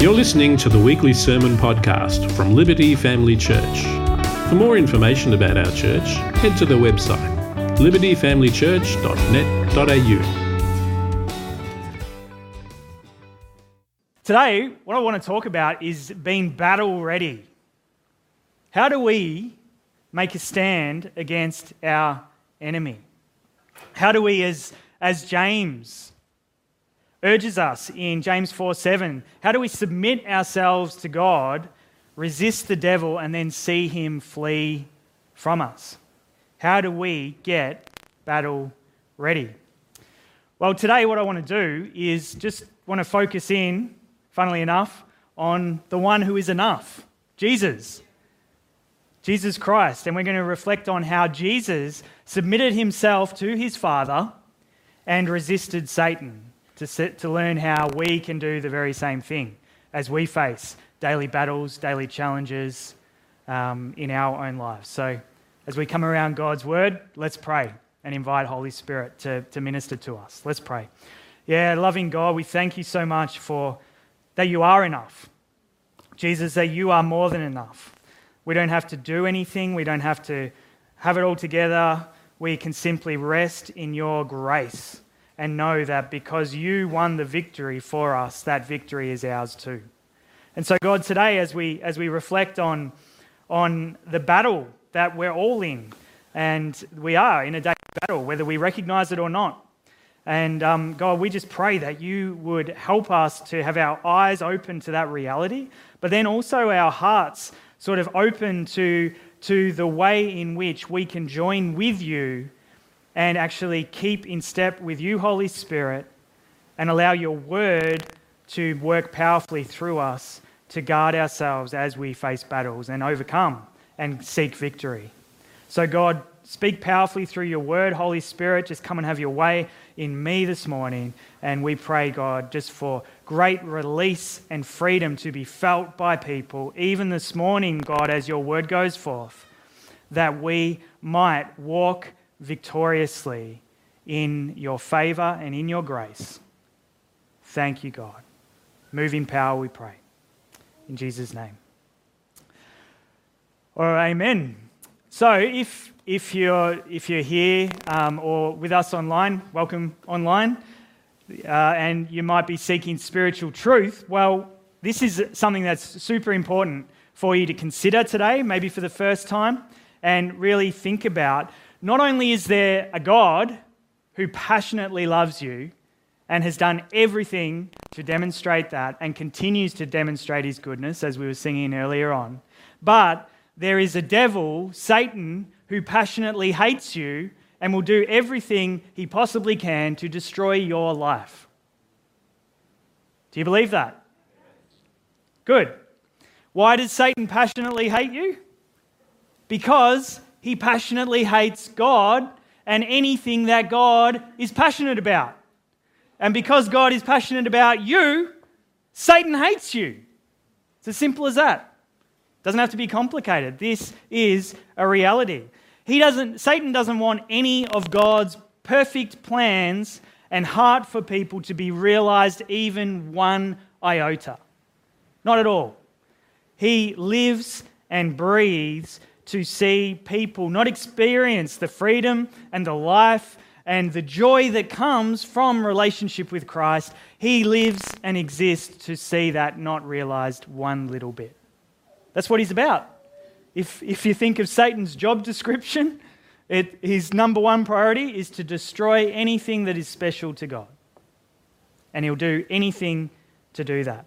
You're listening to the weekly sermon podcast from Liberty Family Church. For more information about our church, head to the website libertyfamilychurch.net.au. Today, what I want to talk about is being battle ready. How do we make a stand against our enemy? How do we, as, as James urges us in James 4 7. How do we submit ourselves to God, resist the devil, and then see him flee from us? How do we get battle ready? Well, today, what I want to do is just want to focus in, funnily enough, on the one who is enough Jesus. Jesus Christ. And we're going to reflect on how Jesus submitted himself to his Father and resisted Satan to, sit, to learn how we can do the very same thing as we face daily battles, daily challenges um, in our own lives. So, as we come around God's word, let's pray and invite Holy Spirit to, to minister to us. Let's pray. Yeah, loving God, we thank you so much for that you are enough. Jesus, that you are more than enough. We don't have to do anything, we don't have to have it all together. We can simply rest in your grace and know that because you won the victory for us, that victory is ours too. And so, God, today, as we, as we reflect on, on the battle that we're all in, and we are in a daily battle, whether we recognize it or not. And um, God, we just pray that you would help us to have our eyes open to that reality, but then also our hearts sort of open to, to the way in which we can join with you and actually keep in step with you, Holy Spirit, and allow your word to work powerfully through us to guard ourselves as we face battles and overcome and seek victory. So, God, speak powerfully through your word. Holy Spirit, just come and have your way in me this morning. And we pray, God, just for great release and freedom to be felt by people, even this morning, God, as your word goes forth, that we might walk victoriously in your favor and in your grace. Thank you, God. Move in power, we pray. In Jesus' name. Or amen. So, if, if, you're, if you're here um, or with us online, welcome online, uh, and you might be seeking spiritual truth, well, this is something that's super important for you to consider today, maybe for the first time, and really think about not only is there a God who passionately loves you and has done everything to demonstrate that and continues to demonstrate his goodness, as we were singing earlier on, but there is a devil, Satan, who passionately hates you and will do everything he possibly can to destroy your life. Do you believe that? Good. Why does Satan passionately hate you? Because he passionately hates God and anything that God is passionate about. And because God is passionate about you, Satan hates you. It's as simple as that. Doesn't have to be complicated. This is a reality. He doesn't Satan doesn't want any of God's perfect plans and heart for people to be realized even one iota. Not at all. He lives and breathes to see people not experience the freedom and the life and the joy that comes from relationship with Christ. He lives and exists to see that not realized one little bit. That's what he's about. If, if you think of Satan's job description, it, his number one priority is to destroy anything that is special to God. And he'll do anything to do that.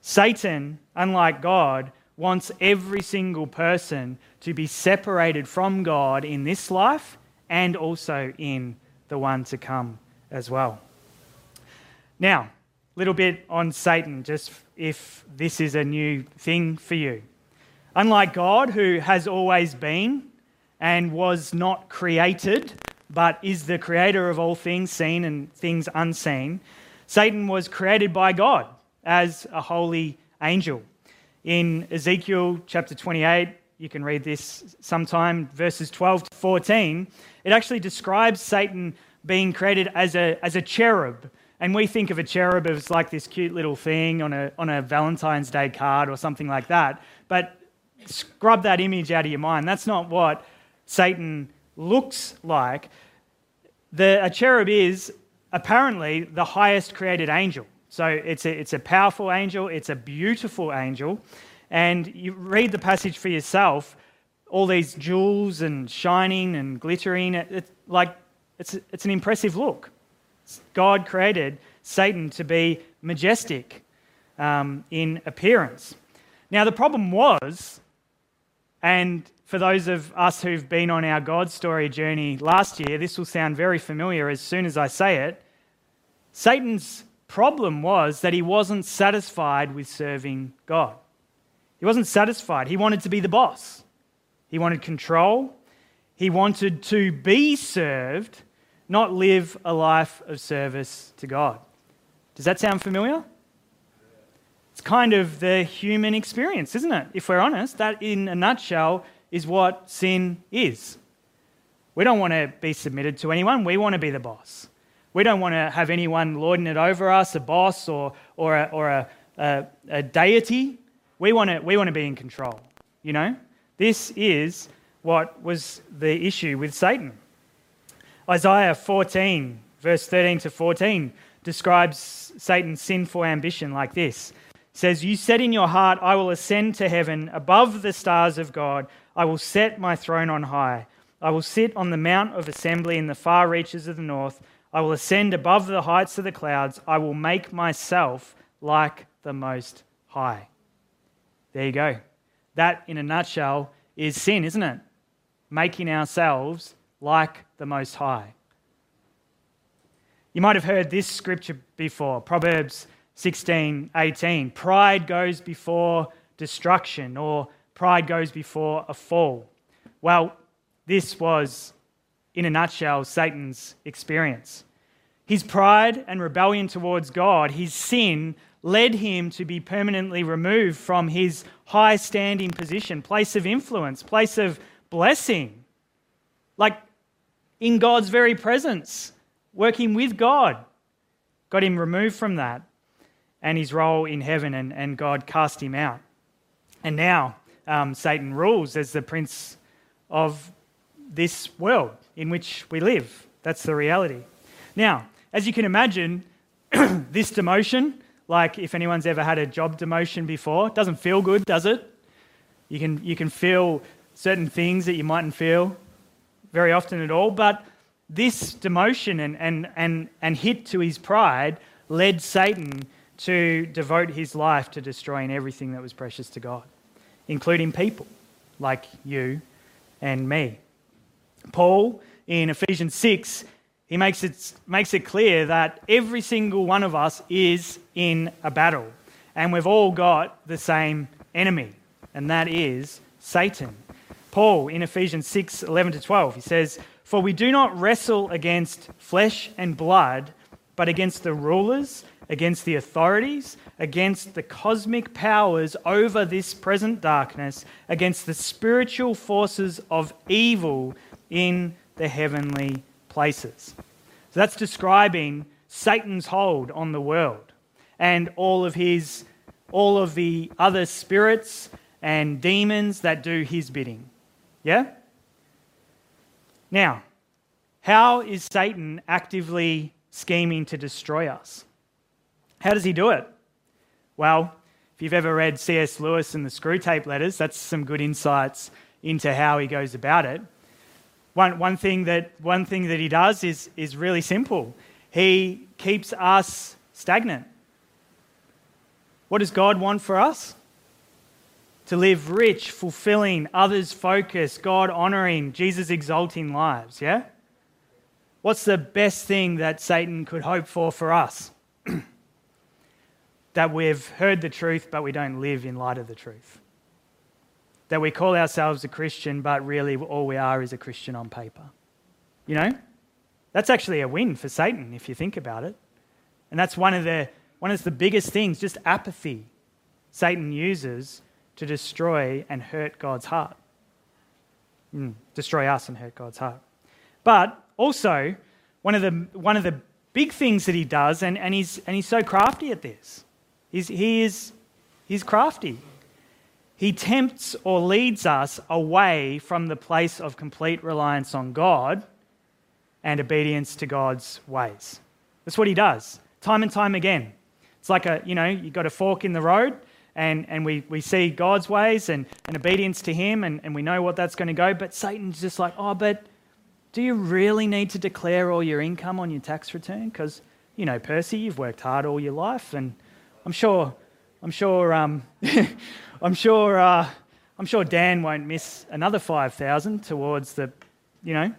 Satan, unlike God, wants every single person to be separated from God in this life and also in the one to come as well. Now, a little bit on Satan, just if this is a new thing for you. Unlike God, who has always been and was not created, but is the creator of all things seen and things unseen, Satan was created by God as a holy angel. In Ezekiel chapter 28, you can read this sometime, verses 12 to 14, it actually describes Satan being created as a, as a cherub. and we think of a cherub as like this cute little thing on a, on a Valentine's Day card or something like that. But scrub that image out of your mind. That's not what Satan looks like. The, a cherub is apparently the highest created angel. So it's a, it's a powerful angel, it's a beautiful angel. And you read the passage for yourself, all these jewels and shining and glittering. It's like it's, it's an impressive look. God created Satan to be majestic um, in appearance. Now, the problem was, and for those of us who've been on our God story journey last year, this will sound very familiar as soon as I say it. Satan's problem was that he wasn't satisfied with serving God. He wasn't satisfied. He wanted to be the boss, he wanted control, he wanted to be served, not live a life of service to God. Does that sound familiar? It's kind of the human experience, isn't it? If we're honest, that in a nutshell is what sin is. We don't want to be submitted to anyone, we want to be the boss. We don't want to have anyone lording it over us, a boss or, or, a, or a, a, a deity. We want, to, we want to be in control, you know? This is what was the issue with Satan. Isaiah 14, verse 13 to 14, describes Satan's sinful ambition like this. Says, You said in your heart, I will ascend to heaven above the stars of God. I will set my throne on high. I will sit on the mount of assembly in the far reaches of the north. I will ascend above the heights of the clouds. I will make myself like the Most High. There you go. That, in a nutshell, is sin, isn't it? Making ourselves like the Most High. You might have heard this scripture before Proverbs 16 18. Pride goes before destruction, or pride goes before a fall. Well, this was in a nutshell, Satan's experience. His pride and rebellion towards God, his sin, led him to be permanently removed from his high standing position, place of influence, place of blessing. Like in God's very presence, working with God. Got him removed from that and his role in heaven, and, and God cast him out. And now um, Satan rules as the prince of this world in which we live. That's the reality. Now, as you can imagine, this demotion, like if anyone's ever had a job demotion before, doesn't feel good, does it? You can, you can feel certain things that you mightn't feel very often at all, but this demotion and, and, and, and hit to his pride led Satan to devote his life to destroying everything that was precious to God, including people like you and me. Paul in Ephesians 6, he makes it, makes it clear that every single one of us is in a battle, and we've all got the same enemy, and that is Satan. Paul in Ephesians 6 11 to 12, he says, For we do not wrestle against flesh and blood, but against the rulers, against the authorities, against the cosmic powers over this present darkness, against the spiritual forces of evil in the heavenly places. So that's describing Satan's hold on the world and all of his all of the other spirits and demons that do his bidding. Yeah? Now, how is Satan actively scheming to destroy us? How does he do it? Well, if you've ever read C.S. Lewis and the Screwtape Letters, that's some good insights into how he goes about it. One, one, thing, that, one thing that he does is, is really simple he keeps us stagnant. What does God want for us? To live rich, fulfilling, others focused, God honoring, Jesus exalting lives, yeah? What's the best thing that Satan could hope for for us? that we've heard the truth, but we don't live in light of the truth that we call ourselves a Christian, but really all we are is a Christian on paper. You know? That's actually a win for Satan if you think about it. And that's one of the, one of the biggest things, just apathy Satan uses to destroy and hurt God's heart. Mm, destroy us and hurt God's heart. But also, one of the, one of the big things that he does, and, and, he's, and he's so crafty at this. He's, he is he's crafty. He tempts or leads us away from the place of complete reliance on God and obedience to God's ways. That's what he does, time and time again. It's like a, you know, you've got a fork in the road, and, and we, we see God's ways and, and obedience to him, and, and we know what that's going to go. But Satan's just like, oh, but do you really need to declare all your income on your tax return? Because, you know, Percy, you've worked hard all your life, and I'm sure, I'm sure, um, I'm sure, uh, I'm sure Dan won't miss another 5,000 towards the, you know,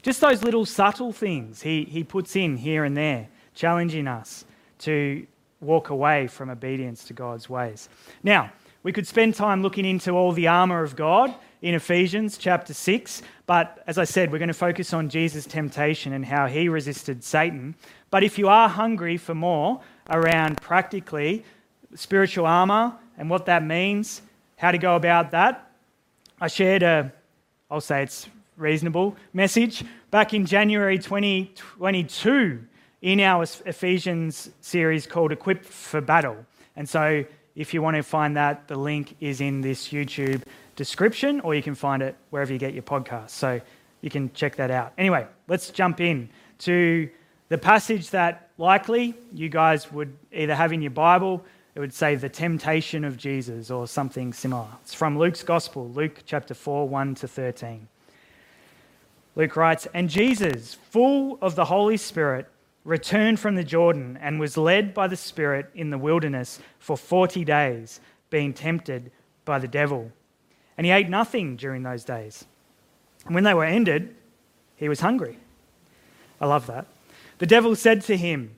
just those little subtle things he, he puts in here and there, challenging us to walk away from obedience to God's ways. Now, we could spend time looking into all the armour of God in Ephesians chapter 6, but as I said, we're going to focus on Jesus' temptation and how he resisted Satan. But if you are hungry for more around practically spiritual armour and what that means, how to go about that, I shared a, I'll say it's reasonable message back in January 2022 in our Ephesians series called Equipped for Battle. And so if you want to find that, the link is in this YouTube description, or you can find it wherever you get your podcast. So you can check that out. Anyway, let's jump in to the passage that likely you guys would either have in your Bible, it would say the temptation of Jesus or something similar. It's from Luke's Gospel, Luke chapter 4, 1 to 13. Luke writes, And Jesus, full of the Holy Spirit, returned from the Jordan and was led by the Spirit in the wilderness for 40 days, being tempted by the devil. And he ate nothing during those days. And when they were ended, he was hungry. I love that. The devil said to him,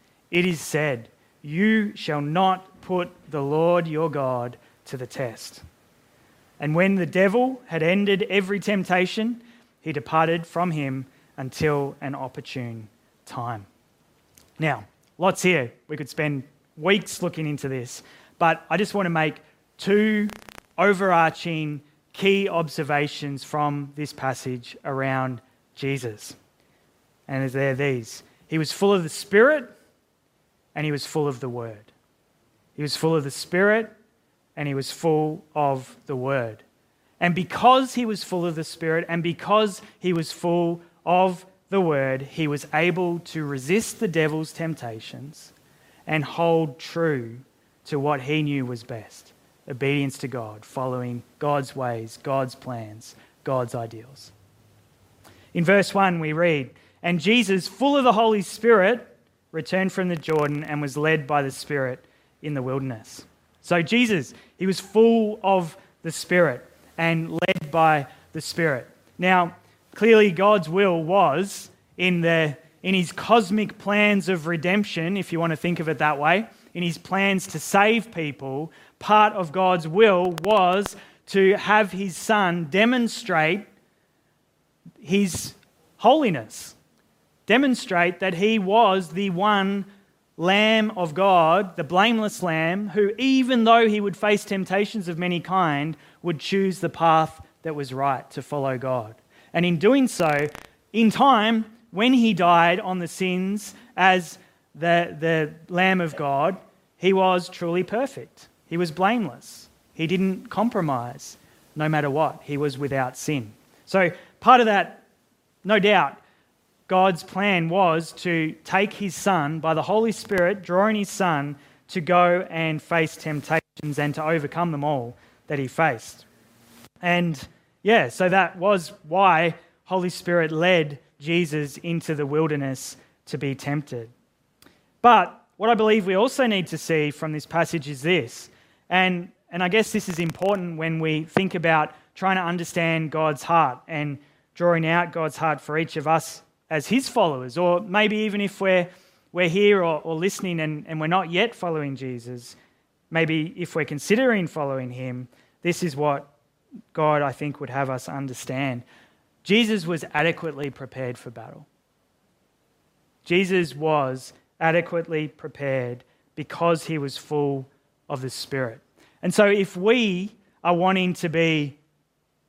It is said, You shall not put the Lord your God to the test. And when the devil had ended every temptation, he departed from him until an opportune time. Now, lots here. We could spend weeks looking into this, but I just want to make two overarching key observations from this passage around Jesus. And they're these He was full of the Spirit and he was full of the Word. He was full of the Spirit and he was full of the Word. And because he was full of the Spirit and because he was full of the Word, he was able to resist the devil's temptations and hold true to what he knew was best obedience to God, following God's ways, God's plans, God's ideals. In verse 1, we read, And Jesus, full of the Holy Spirit, returned from the Jordan and was led by the Spirit in the wilderness. So, Jesus, he was full of the Spirit and led by the Spirit. Now, clearly, God's will was in, the, in his cosmic plans of redemption, if you want to think of it that way, in his plans to save people, part of God's will was to have his son demonstrate his holiness, demonstrate that he was the one Lamb of God, the blameless Lamb, who, even though he would face temptations of many kind, would choose the path that was right to follow God. And in doing so, in time, when he died on the sins as the, the Lamb of God, he was truly perfect. He was blameless. He didn't compromise no matter what. He was without sin. So, part of that, no doubt, God's plan was to take his son by the Holy Spirit, drawing his son to go and face temptations and to overcome them all that he faced. And yeah, so that was why Holy Spirit led Jesus into the wilderness to be tempted. But what I believe we also need to see from this passage is this, and, and I guess this is important when we think about trying to understand God's heart and drawing out God's heart for each of us as his followers, or maybe even if we're, we're here or, or listening and, and we're not yet following Jesus, maybe if we're considering following him, this is what God, I think, would have us understand. Jesus was adequately prepared for battle. Jesus was adequately prepared because he was full of the Spirit. And so, if we are wanting to be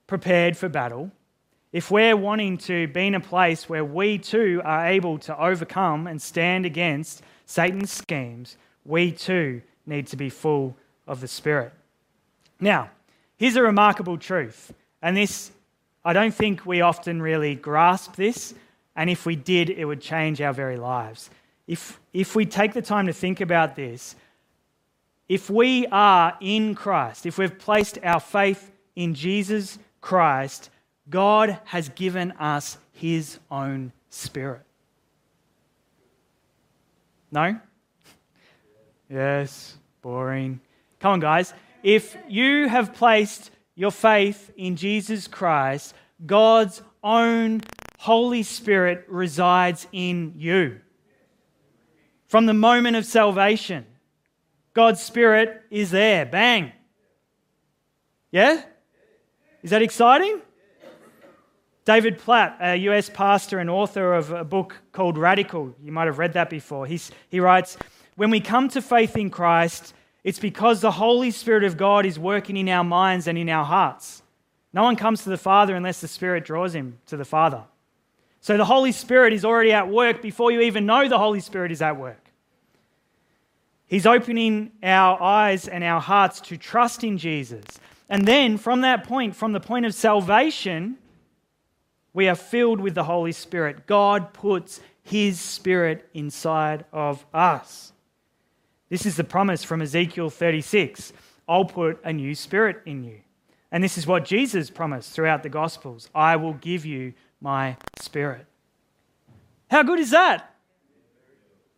prepared for battle, if we're wanting to be in a place where we too are able to overcome and stand against Satan's schemes, we too need to be full of the Spirit. Now, here's a remarkable truth, and this, I don't think we often really grasp this, and if we did, it would change our very lives if, if we take the time to think about this, if we are in Christ, if we've placed our faith in Jesus Christ, God has given us his own spirit. No? Yes, boring. Come on, guys. If you have placed your faith in Jesus Christ, God's own Holy Spirit resides in you. From the moment of salvation, God's Spirit is there. Bang. Yeah? Is that exciting? David Platt, a US pastor and author of a book called Radical, you might have read that before. He's, he writes When we come to faith in Christ, it's because the Holy Spirit of God is working in our minds and in our hearts. No one comes to the Father unless the Spirit draws him to the Father. So the Holy Spirit is already at work before you even know the Holy Spirit is at work. He's opening our eyes and our hearts to trust in Jesus. And then from that point, from the point of salvation, we are filled with the Holy Spirit. God puts His Spirit inside of us. This is the promise from Ezekiel 36 I'll put a new spirit in you. And this is what Jesus promised throughout the Gospels I will give you my spirit. How good is that?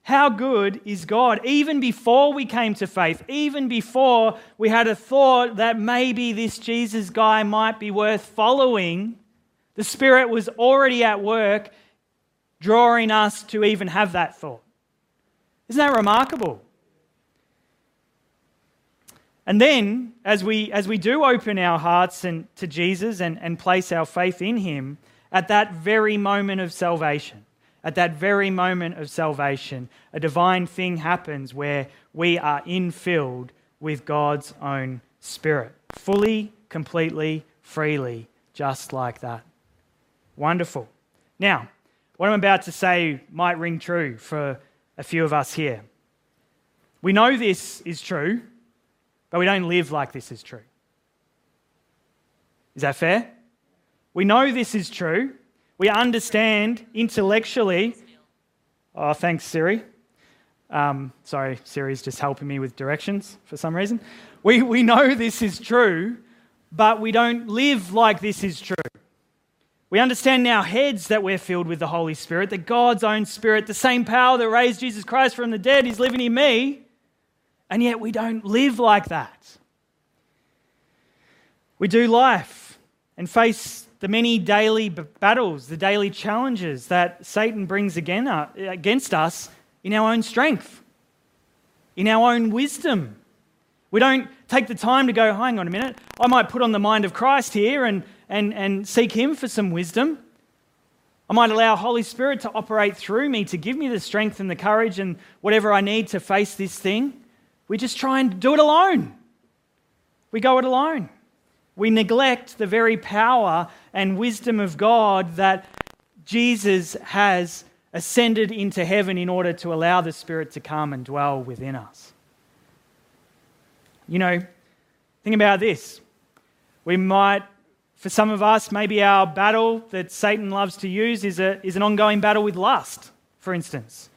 How good is God? Even before we came to faith, even before we had a thought that maybe this Jesus guy might be worth following, the Spirit was already at work drawing us to even have that thought. Isn't that remarkable? And then, as we, as we do open our hearts and, to Jesus and, and place our faith in Him, at that very moment of salvation, at that very moment of salvation, a divine thing happens where we are infilled with God's own Spirit, fully, completely, freely, just like that. Wonderful. Now, what I'm about to say might ring true for a few of us here. We know this is true, but we don't live like this is true. Is that fair? We know this is true, we understand intellectually. Oh, thanks, Siri. Um, sorry, Siri's just helping me with directions for some reason. We, we know this is true, but we don't live like this is true. We understand in our heads that we're filled with the Holy Spirit, that God's own Spirit, the same power that raised Jesus Christ from the dead, is living in me, and yet we don't live like that. We do life and face the many daily battles, the daily challenges that Satan brings uh, against us in our own strength, in our own wisdom. We don't take the time to go, hang on a minute, I might put on the mind of Christ here and, and, and seek Him for some wisdom. I might allow Holy Spirit to operate through me to give me the strength and the courage and whatever I need to face this thing. We just try and do it alone. We go it alone. We neglect the very power and wisdom of God that Jesus has ascended into heaven in order to allow the Spirit to come and dwell within us. You know, think about this. We might For some of us, maybe our battle that Satan loves to use is, a, is an ongoing battle with lust, for instance.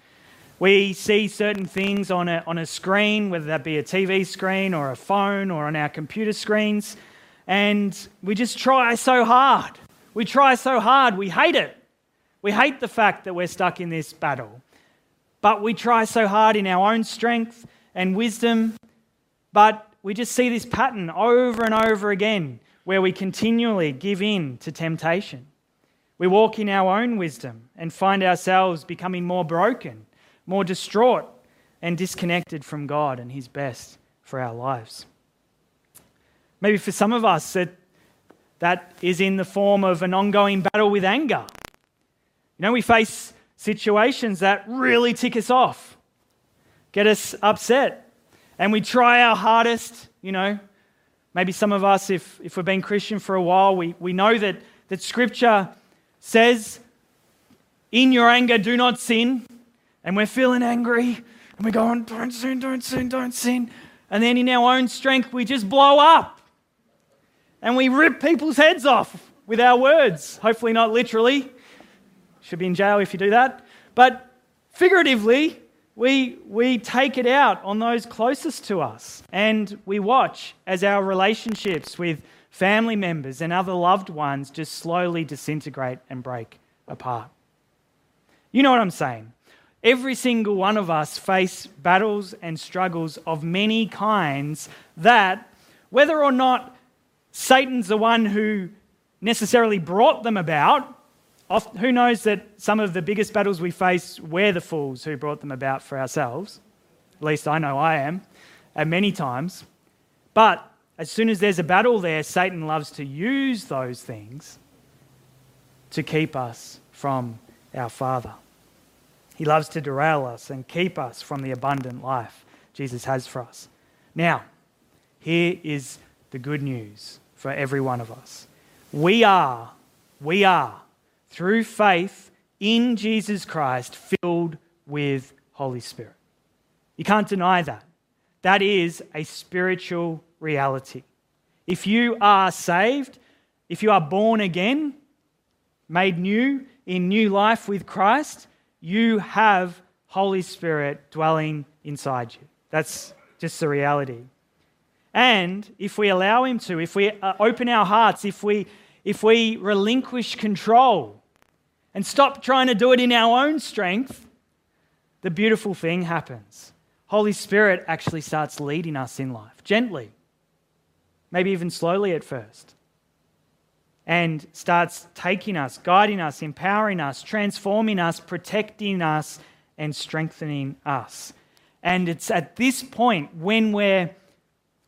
We see certain things on a, on a screen, whether that be a TV screen or a phone or on our computer screens, and we just try so hard. We try so hard, we hate it. We hate the fact that we're stuck in this battle. But we try so hard in our own strength and wisdom, but we just see this pattern over and over again where we continually give in to temptation. We walk in our own wisdom and find ourselves becoming more broken, more distraught, and disconnected from God and His best for our lives. Maybe for some of us, that, that is in the form of an ongoing battle with anger. You know, we face situations that really tick us off, get us upset, and we try our hardest, you know. Maybe some of us, if, if we've been Christian for a while, we, we know that, that Scripture says, In your anger, do not sin. And we're feeling angry, and we're going, Don't sin, don't sin, don't sin. And then in our own strength, we just blow up. And we rip people's heads off with our words. Hopefully, not literally. Should be in jail if you do that. But figuratively, we, we take it out on those closest to us. And we watch as our relationships with family members and other loved ones just slowly disintegrate and break apart. You know what I'm saying? Every single one of us face battles and struggles of many kinds that, whether or not Satan's the one who necessarily brought them about, who knows that some of the biggest battles we face, we're the fools who brought them about for ourselves? At least I know I am, at many times. But as soon as there's a battle there, Satan loves to use those things to keep us from our Father. He loves to derail us and keep us from the abundant life Jesus has for us. Now, here is the good news for every one of us. We are, we are through faith in Jesus Christ, filled with Holy Spirit. You can't deny that. That is a spiritual reality. If you are saved, if you are born again, made new in new life with Christ, you have Holy Spirit dwelling inside you. That's just the reality. And if we allow Him to, if we uh, open our hearts, if we, if we relinquish control, and stop trying to do it in our own strength, the beautiful thing happens. Holy Spirit actually starts leading us in life, gently, maybe even slowly at first, and starts taking us, guiding us, empowering us, transforming us, protecting us, and strengthening us. And it's at this point when we're,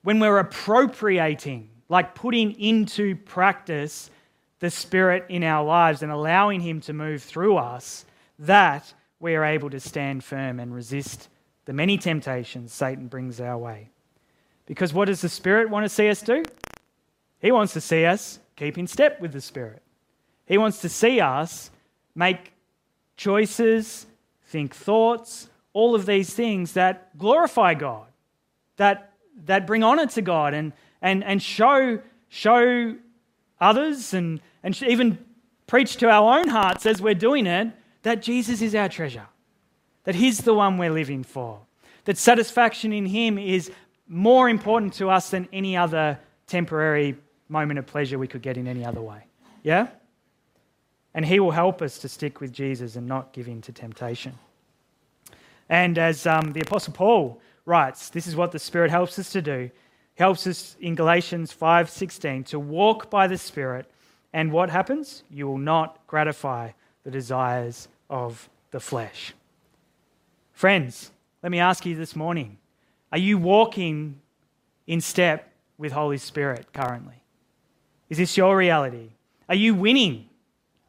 when we're appropriating, like putting into practice the Spirit in our lives and allowing Him to move through us, that we are able to stand firm and resist the many temptations Satan brings our way. Because what does the Spirit want to see us do? He wants to see us keep in step with the Spirit. He wants to see us make choices, think thoughts, all of these things that glorify God, that, that bring honor to God and, and, and show, show others and, and even preach to our own hearts as we're doing it that Jesus is our treasure, that He's the one we're living for, that satisfaction in Him is more important to us than any other temporary moment of pleasure we could get in any other way. Yeah? And He will help us to stick with Jesus and not give in to temptation. And as um, the Apostle Paul writes, this is what the Spirit helps us to do. He helps us in Galatians 5:16 to walk by the Spirit and what happens? You will not gratify the desires of the flesh. Friends, let me ask you this morning are you walking in step with Holy Spirit currently? Is this your reality? Are you winning?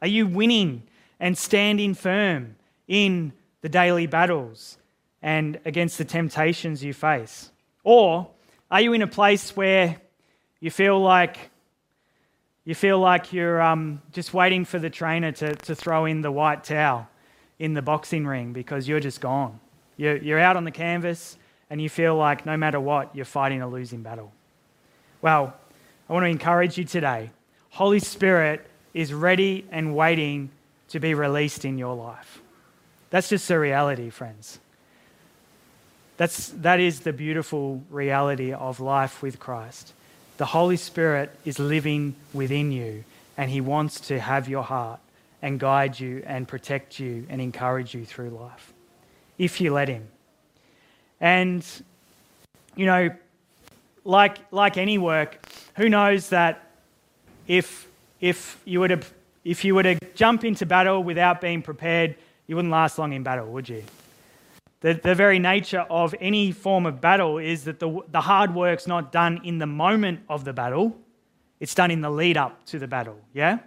Are you winning and standing firm in the daily battles and against the temptations you face? Or are you in a place where you feel like you feel like you're um, just waiting for the trainer to, to throw in the white towel in the boxing ring because you're just gone. You're, you're out on the canvas and you feel like no matter what, you're fighting a losing battle. Well, I want to encourage you today. Holy Spirit is ready and waiting to be released in your life. That's just the reality, friends. That's, that is the beautiful reality of life with Christ. The Holy Spirit is living within you, and He wants to have your heart and guide you and protect you and encourage you through life if you let Him. And, you know, like, like any work, who knows that if, if, you were to, if you were to jump into battle without being prepared, you wouldn't last long in battle, would you? The, the very nature of any form of battle is that the, the hard work's not done in the moment of the battle, it's done in the lead up to the battle, yeah?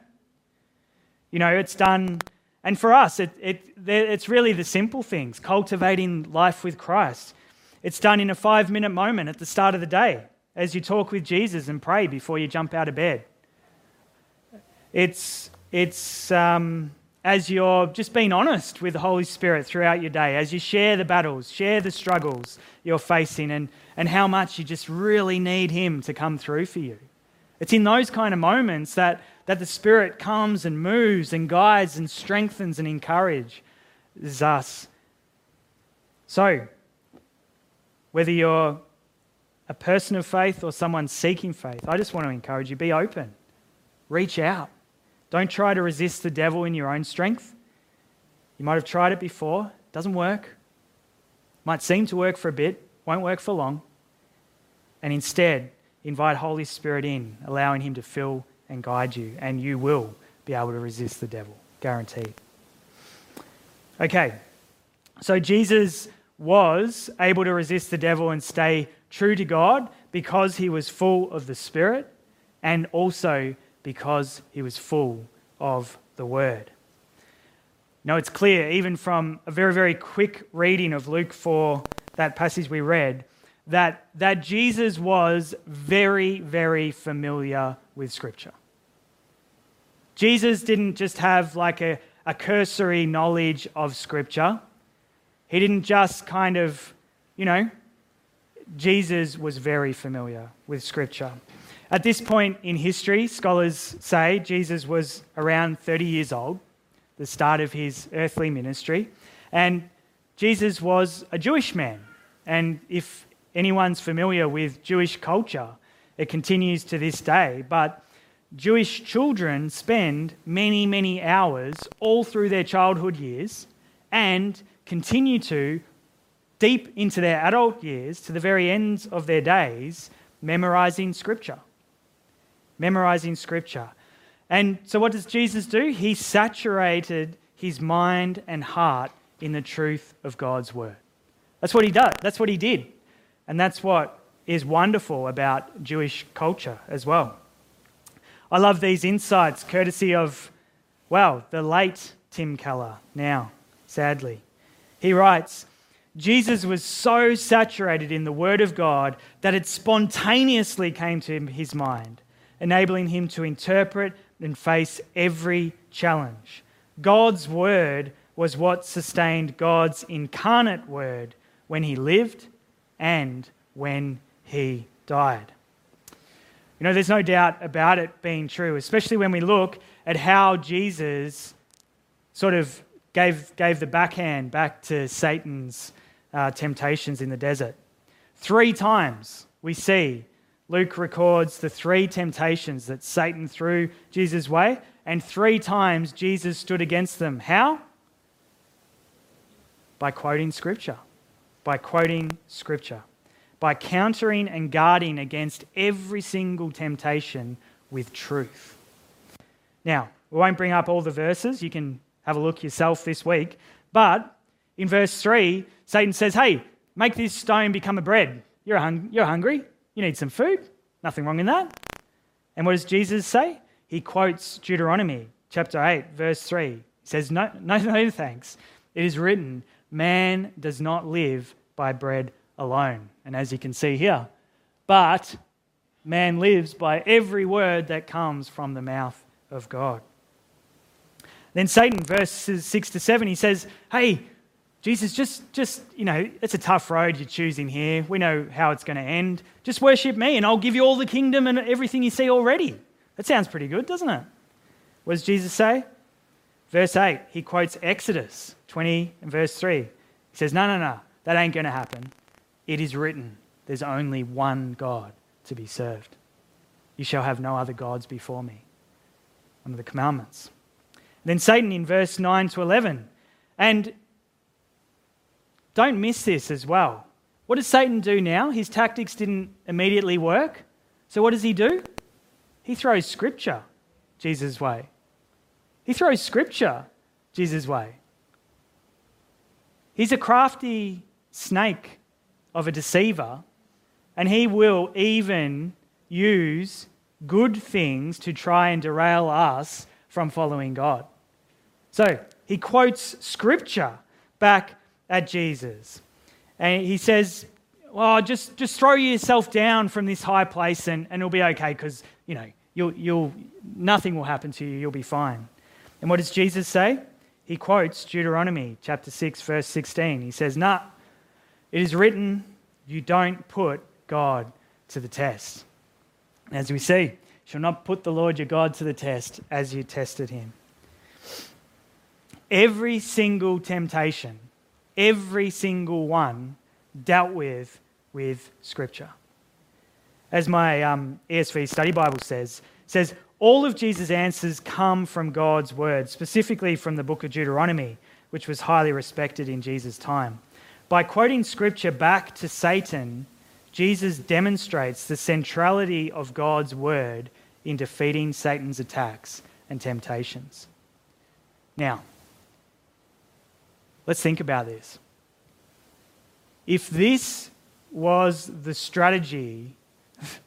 You know, it's done, and for us, it, it, it's really the simple things cultivating life with Christ. It's done in a five minute moment at the start of the day as you talk with Jesus and pray before you jump out of bed. It's, it's um, as you're just being honest with the Holy Spirit throughout your day, as you share the battles, share the struggles you're facing, and, and how much you just really need Him to come through for you. It's in those kind of moments that, that the Spirit comes and moves and guides and strengthens and encourages us. So, whether you're a person of faith or someone seeking faith, I just want to encourage you be open, reach out. Don't try to resist the devil in your own strength. You might have tried it before, doesn't work. Might seem to work for a bit, won't work for long. And instead, invite Holy Spirit in, allowing him to fill and guide you, and you will be able to resist the devil, guaranteed. Okay, so Jesus was able to resist the devil and stay true to God because he was full of the Spirit and also because he was full of the Word. Now, it's clear, even from a very, very quick reading of Luke 4, that passage we read, that, that Jesus was very, very familiar with Scripture. Jesus didn't just have like a, a cursory knowledge of Scripture, he didn't just kind of, you know, Jesus was very familiar with Scripture. At this point in history, scholars say Jesus was around 30 years old, the start of his earthly ministry, and Jesus was a Jewish man. And if anyone's familiar with Jewish culture, it continues to this day. But Jewish children spend many, many hours all through their childhood years and continue to deep into their adult years, to the very ends of their days, memorizing scripture memorizing scripture. And so, what does Jesus do? He saturated his mind and heart in the truth of God's word. That's what he does. That's what he did. And that's what is wonderful about Jewish culture as well. I love these insights, courtesy of, well, the late Tim Keller, now, sadly. He writes, Jesus was so saturated in the Word of God that it spontaneously came to his mind enabling him to interpret and face every challenge. God's word was what sustained God's incarnate word when he lived and when he died. You know, there's no doubt about it being true, especially when we look at how Jesus sort of gave, gave the backhand back to Satan's uh, temptations in the desert. Three times we see Luke records the three temptations that Satan threw Jesus' way, and three times Jesus stood against them. How? By quoting Scripture. By quoting Scripture. By countering and guarding against every single temptation with truth. Now, we won't bring up all the verses. You can have a look yourself this week. But in verse 3, Satan says, Hey, make this stone become a bread. You're, hung- you're hungry. You need some food. Nothing wrong in that. And what does Jesus say? He quotes Deuteronomy chapter 8, verse 3. He says, No, no, no thanks. It is written, Man does not live by bread alone. And as you can see here, but man lives by every word that comes from the mouth of God. Then Satan, verses 6 to 7, he says, Hey, Jesus, just, just, you know, it's a tough road you're choosing here. We know how it's going to end. Just worship me and I'll give you all the kingdom and everything you see already. That sounds pretty good, doesn't it? What does Jesus say? Verse 8, he quotes Exodus 20 and verse 3. He says, No, no, no, that ain't going to happen. It is written, there's only one God to be served. You shall have no other gods before me. One of the commandments. Then Satan in verse 9 to 11. And don't miss this as well. What does Satan do now? His tactics didn't immediately work. So what does he do? He throws scripture Jesus' way. He throws scripture Jesus' way. He's a crafty snake of a deceiver, and he will even use good things to try and derail us from following God. So he quotes scripture back at Jesus. And he says, Well, just, just throw yourself down from this high place and, and it'll be okay because, you know, you'll, you'll, nothing will happen to you. You'll be fine. And what does Jesus say? He quotes Deuteronomy chapter 6, verse 16. He says, Nah, it is written, you don't put God to the test. As we see, shall not put the Lord your God to the test as you tested him. Every single temptation, every single one dealt with with Scripture. As my um, ESV study Bible says, says all of Jesus' answers come from God's word, specifically from the book of Deuteronomy, which was highly respected in Jesus' time. By quoting Scripture back to Satan, Jesus demonstrates the centrality of God's word in defeating Satan's attacks and temptations. Now, let's think about this. If this was the strategy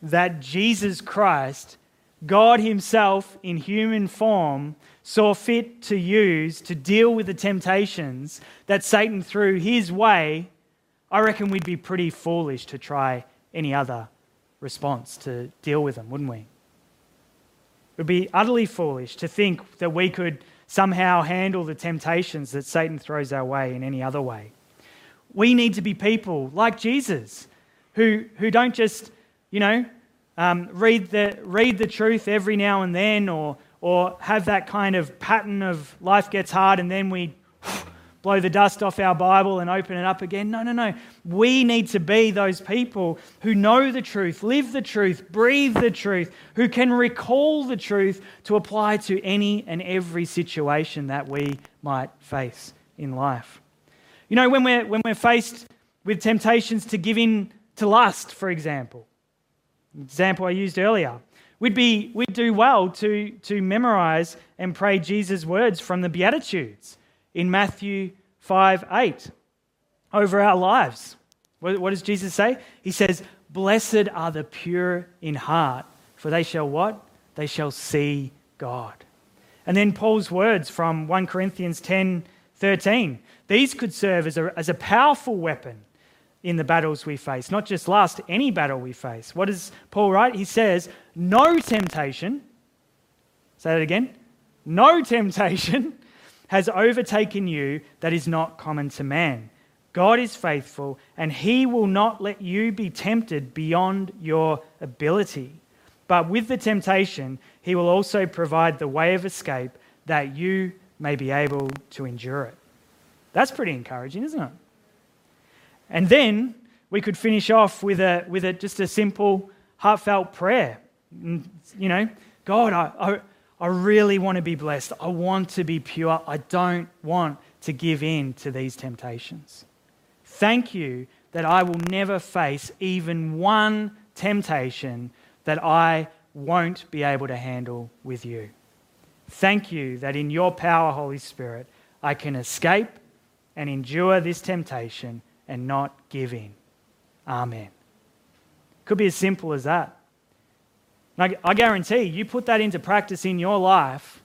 that Jesus Christ, God Himself in human form, saw fit to use to deal with the temptations that Satan threw his way, I reckon we'd be pretty foolish to try any other response to deal with them, wouldn't we? It would be utterly foolish to think that we could somehow handle the temptations that Satan throws our way in any other way. We need to be people like Jesus who, who don't just, you know, um, read, the, read the truth every now and then or, or have that kind of pattern of life gets hard and then we blow the dust off our Bible and open it up again. No, no, no. We need to be those people who know the truth, live the truth, breathe the truth, who can recall the truth to apply to any and every situation that we might face in life. You know, when we're, when we're faced with temptations to give in to lust, for example, example I used earlier, we'd, be, we'd do well to, to memorize and pray Jesus' words from the Beatitudes in Matthew 5 8 over our lives. What, what does Jesus say? He says, Blessed are the pure in heart, for they shall what? They shall see God. And then Paul's words from 1 Corinthians 10 13. These could serve as a, as a powerful weapon in the battles we face, not just last, any battle we face. What does Paul write? He says, No temptation, say that again, no temptation has overtaken you that is not common to man. God is faithful, and he will not let you be tempted beyond your ability. But with the temptation, he will also provide the way of escape that you may be able to endure it. That's pretty encouraging, isn't it? And then we could finish off with, a, with a, just a simple, heartfelt prayer. Mm, you know, God, I, I, I really want to be blessed. I want to be pure. I don't want to give in to these temptations. Thank you that I will never face even one temptation that I won't be able to handle with you. Thank you that in your power, Holy Spirit, I can escape and endure this temptation and not give in. Amen. Could be as simple as that. I guarantee you put that into practice in your life,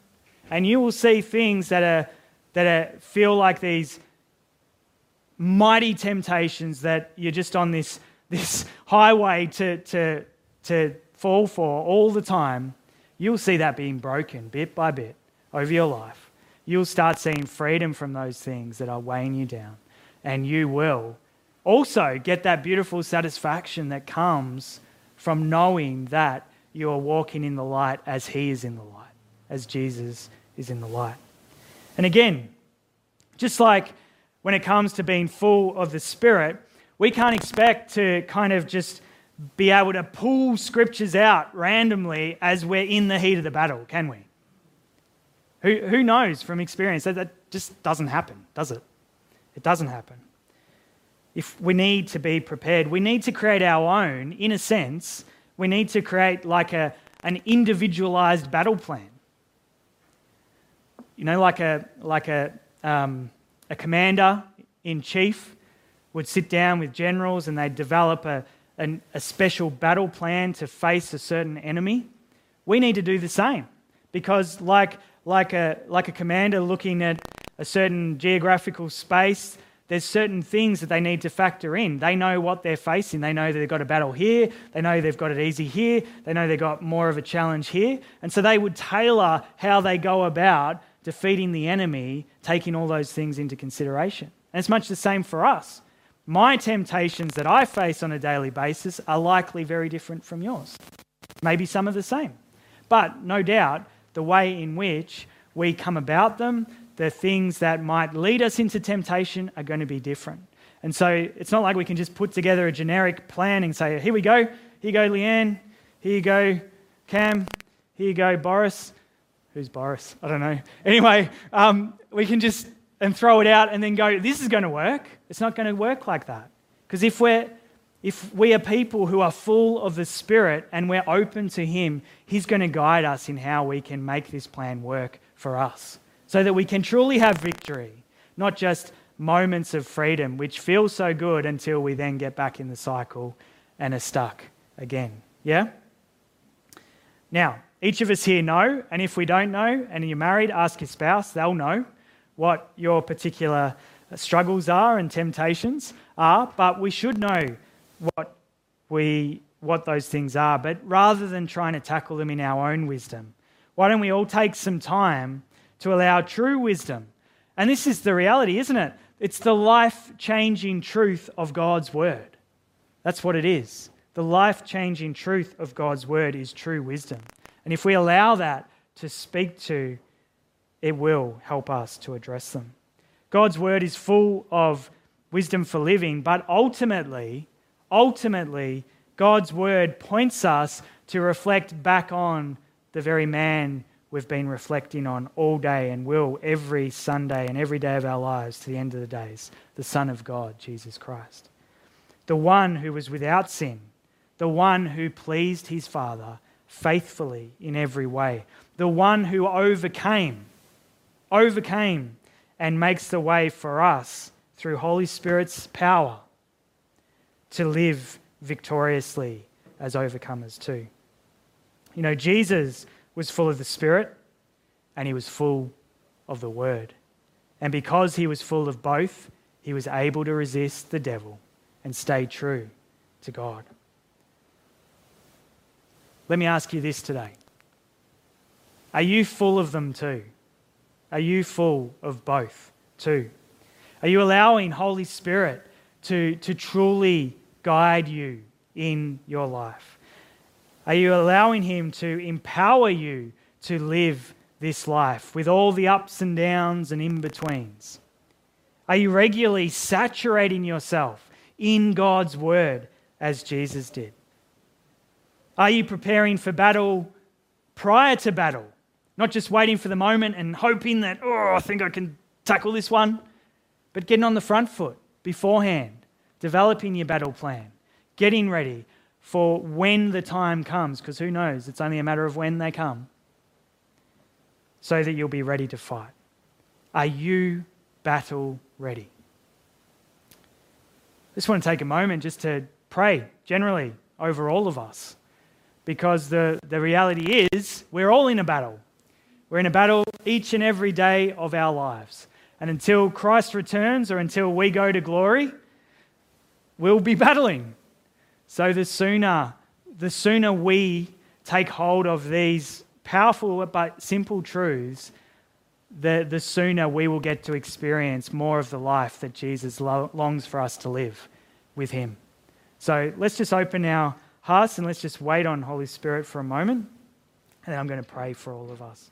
and you will see things that, are, that are, feel like these mighty temptations that you're just on this, this highway to, to, to fall for all the time. You'll see that being broken bit by bit over your life you'll start seeing freedom from those things that are weighing you down. And you will also get that beautiful satisfaction that comes from knowing that you are walking in the light as He is in the light, as Jesus is in the light. And again, just like when it comes to being full of the Spirit, we can't expect to kind of just be able to pull scriptures out randomly as we're in the heat of the battle, can we? Who, who knows from experience that that just doesn't happen, does it? It doesn't happen. If we need to be prepared, we need to create our own, in a sense, we need to create like a, an individualized battle plan. You know, like a, like a, um, a commander in chief would sit down with generals and they'd develop a, an, a special battle plan to face a certain enemy. We need to do the same because, like, like, a, like a commander looking at a certain geographical space, there's certain things that they need to factor in. They know what they're facing. They know they've got a battle here. They know they've got it easy here. They know they've got more of a challenge here. And so they would tailor how they go about defeating the enemy, taking all those things into consideration. And it's much the same for us. My temptations that I face on a daily basis are likely very different from yours. Maybe some are the same. But no doubt, the way in which we come about them, the things that might lead us into temptation are going to be different. And so it's not like we can just put together a generic plan and say, here we go, here you go, Leanne, here you go, Cam, here you go, Boris. Who's Boris? I don't know. Anyway, um, we can just and throw it out and then go, this is going to work. It's not going to work like that. Because if we're if we are people who are full of the Spirit and we're open to Him, He's going to guide us in how we can make this plan work for us so that we can truly have victory, not just moments of freedom, which feel so good until we then get back in the cycle and are stuck again. Yeah? Now, each of us here know, and if we don't know and you're married, ask your spouse, they'll know what your particular struggles are and temptations are, but we should know what, we, what those things are. But rather than trying to tackle them in our own wisdom, why don't we all take some time to allow true wisdom? And this is the reality, isn't it? It's the life changing truth of God's word. That's what it is. The life changing truth of God's word is true wisdom. And if we allow that to speak to, it will help us to address them. God's word is full of wisdom for living, but ultimately, ultimately, God's word points us to reflect back on the very man we've been reflecting on all day and will every Sunday and every day of our lives to the end of the days the Son of God, Jesus Christ. The one who was without sin, the one who pleased his Father faithfully in every way, the one who overcame, overcame and makes the way for us through Holy Spirit's power to live victoriously as overcomers too. You know, Jesus was full of the Spirit and he was full of the Word. And because he was full of both, he was able to resist the devil and stay true to God. Let me ask you this today Are you full of them too? Are you full of both too? Are you allowing Holy Spirit to, to truly guide you in your life? Are you allowing Him to empower you to live this life with all the ups and downs and in betweens? Are you regularly saturating yourself in God's Word as Jesus did? Are you preparing for battle prior to battle? Not just waiting for the moment and hoping that, oh, I think I can tackle this one, but getting on the front foot beforehand, developing your battle plan, getting ready for when the time comes, because who knows, it's only a matter of when they come, so that you'll be ready to fight. Are you battle ready? I just want to take a moment just to pray generally over all of us. Because the, the reality is, we're all in a battle. We're in a battle each and every day of our lives. And until Christ returns or until we go to glory, we'll be battling. So the sooner, the sooner we take hold of these powerful but simple truths, the, the sooner we will get to experience more of the life that Jesus lo- longs for us to live with Him. So let's just open our hearts and let's just wait on Holy Spirit for a moment. And then I'm going to pray for all of us.